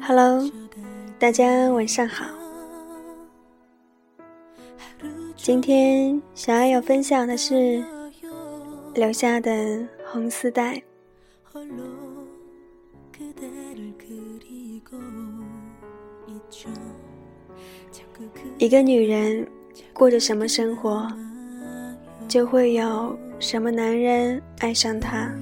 Hello，大家晚上好。今天小爱要分享的是留下的红丝带。一个女人过着什么生活，就会有什么男人爱上她。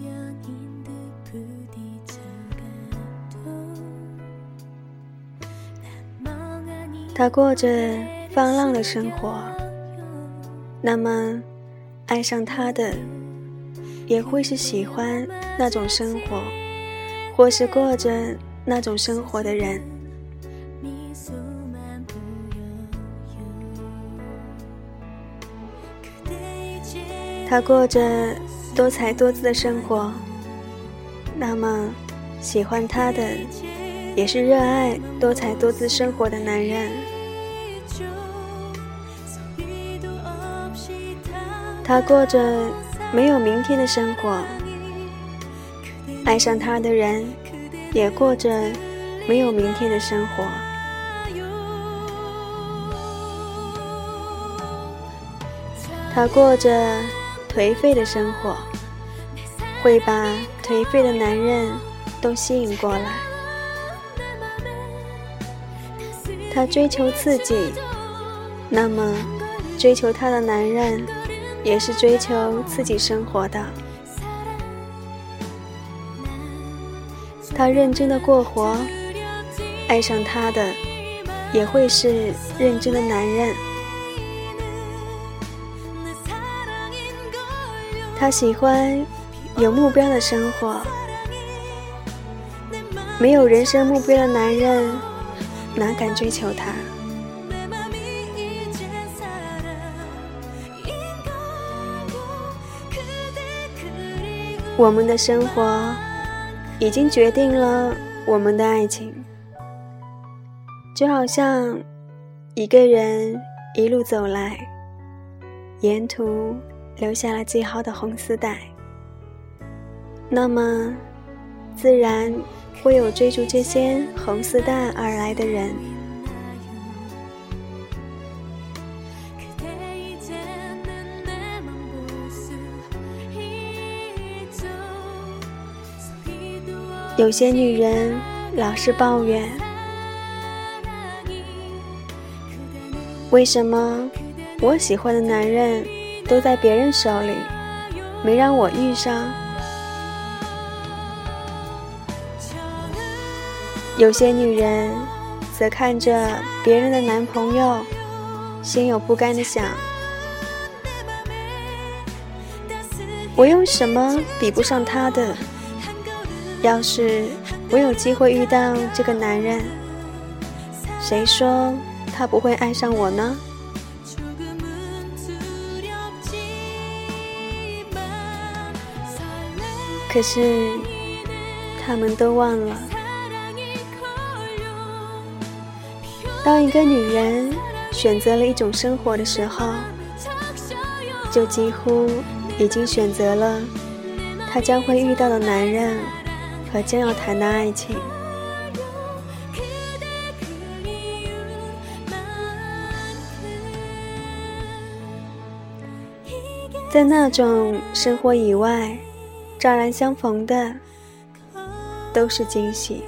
他过着放浪的生活，那么爱上他的也会是喜欢那种生活，或是过着那种生活的人。他过着多才多姿的生活，那么喜欢他的。也是热爱多才多姿生活的男人。他过着没有明天的生活，爱上他的人也过着没有明天的生活。他过着颓废的生活，会把颓废的男人都吸引过来。他追求刺激，那么追求他的男人也是追求刺激生活的。他认真的过活，爱上他的也会是认真的男人。他喜欢有目标的生活，没有人生目标的男人。哪敢追求他？我们的生活已经决定了我们的爱情，就好像一个人一路走来，沿途留下了记号的红丝带，那么自然。会有追逐这些红丝带而来的人。有些女人老是抱怨：为什么我喜欢的男人都在别人手里，没让我遇上？有些女人则看着别人的男朋友，心有不甘的想：我有什么比不上他的？要是我有机会遇到这个男人，谁说他不会爱上我呢？可是他们都忘了。当一个女人选择了一种生活的时候，就几乎已经选择了她将会遇到的男人和将要谈的爱情。在那种生活以外，乍然相逢的都是惊喜。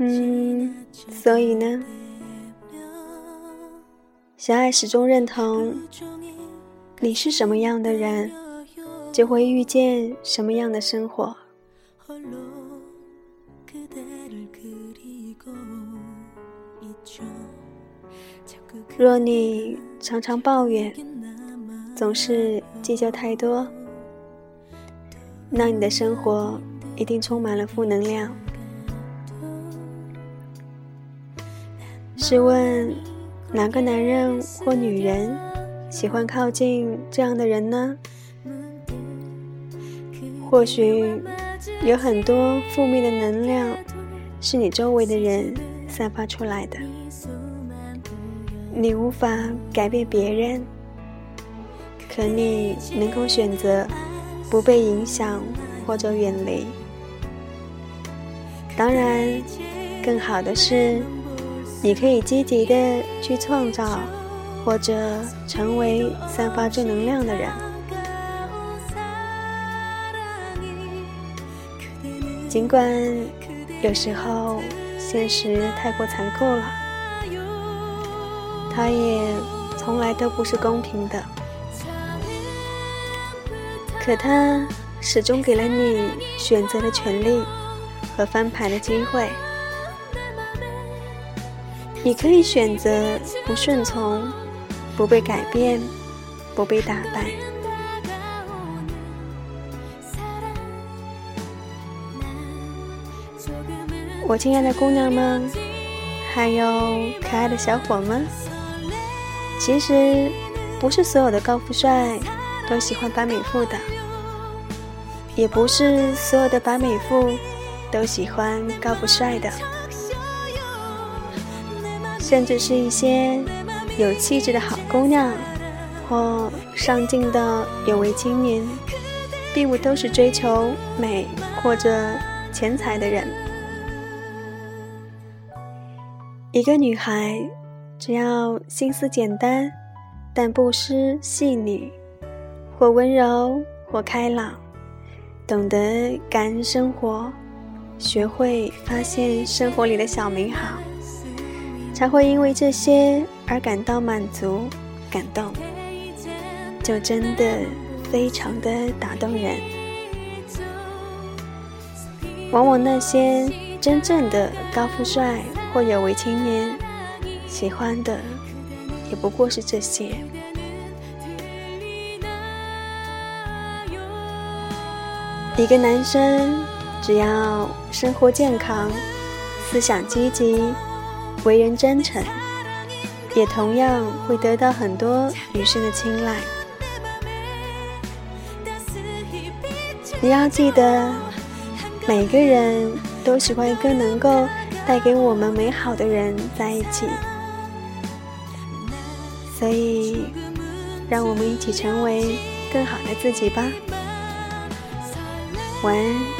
嗯，所以呢，小爱始终认同，你是什么样的人，就会遇见什么样的生活。若你常常抱怨，总是计较太多，那你的生活一定充满了负能量。试问，哪个男人或女人喜欢靠近这样的人呢？或许有很多负面的能量是你周围的人散发出来的。你无法改变别人，可你能够选择不被影响或者远离。当然，更好的是，你可以积极的去创造，或者成为散发正能量的人。尽管有时候现实太过残酷了，它也从来都不是公平的，可它始终给了你选择的权利。和翻盘的机会，你可以选择不顺从，不被改变，不被打败。我亲爱的姑娘们，还有可爱的小伙们，其实不是所有的高富帅都喜欢白美妇的，也不是所有的白美妇。都喜欢高富帅的，甚至是一些有气质的好姑娘，或上进的有为青年，并不都是追求美或者钱财的人。一个女孩，只要心思简单，但不失细腻，或温柔，或开朗，懂得感恩生活。学会发现生活里的小美好，才会因为这些而感到满足、感动，就真的非常的打动人。往往那些真正的高富帅或有为青年，喜欢的也不过是这些。一个男生。只要生活健康、思想积极、为人真诚，也同样会得到很多女生的青睐。你要记得，每个人都喜欢一个能够带给我们美好的人在一起，所以，让我们一起成为更好的自己吧。晚安。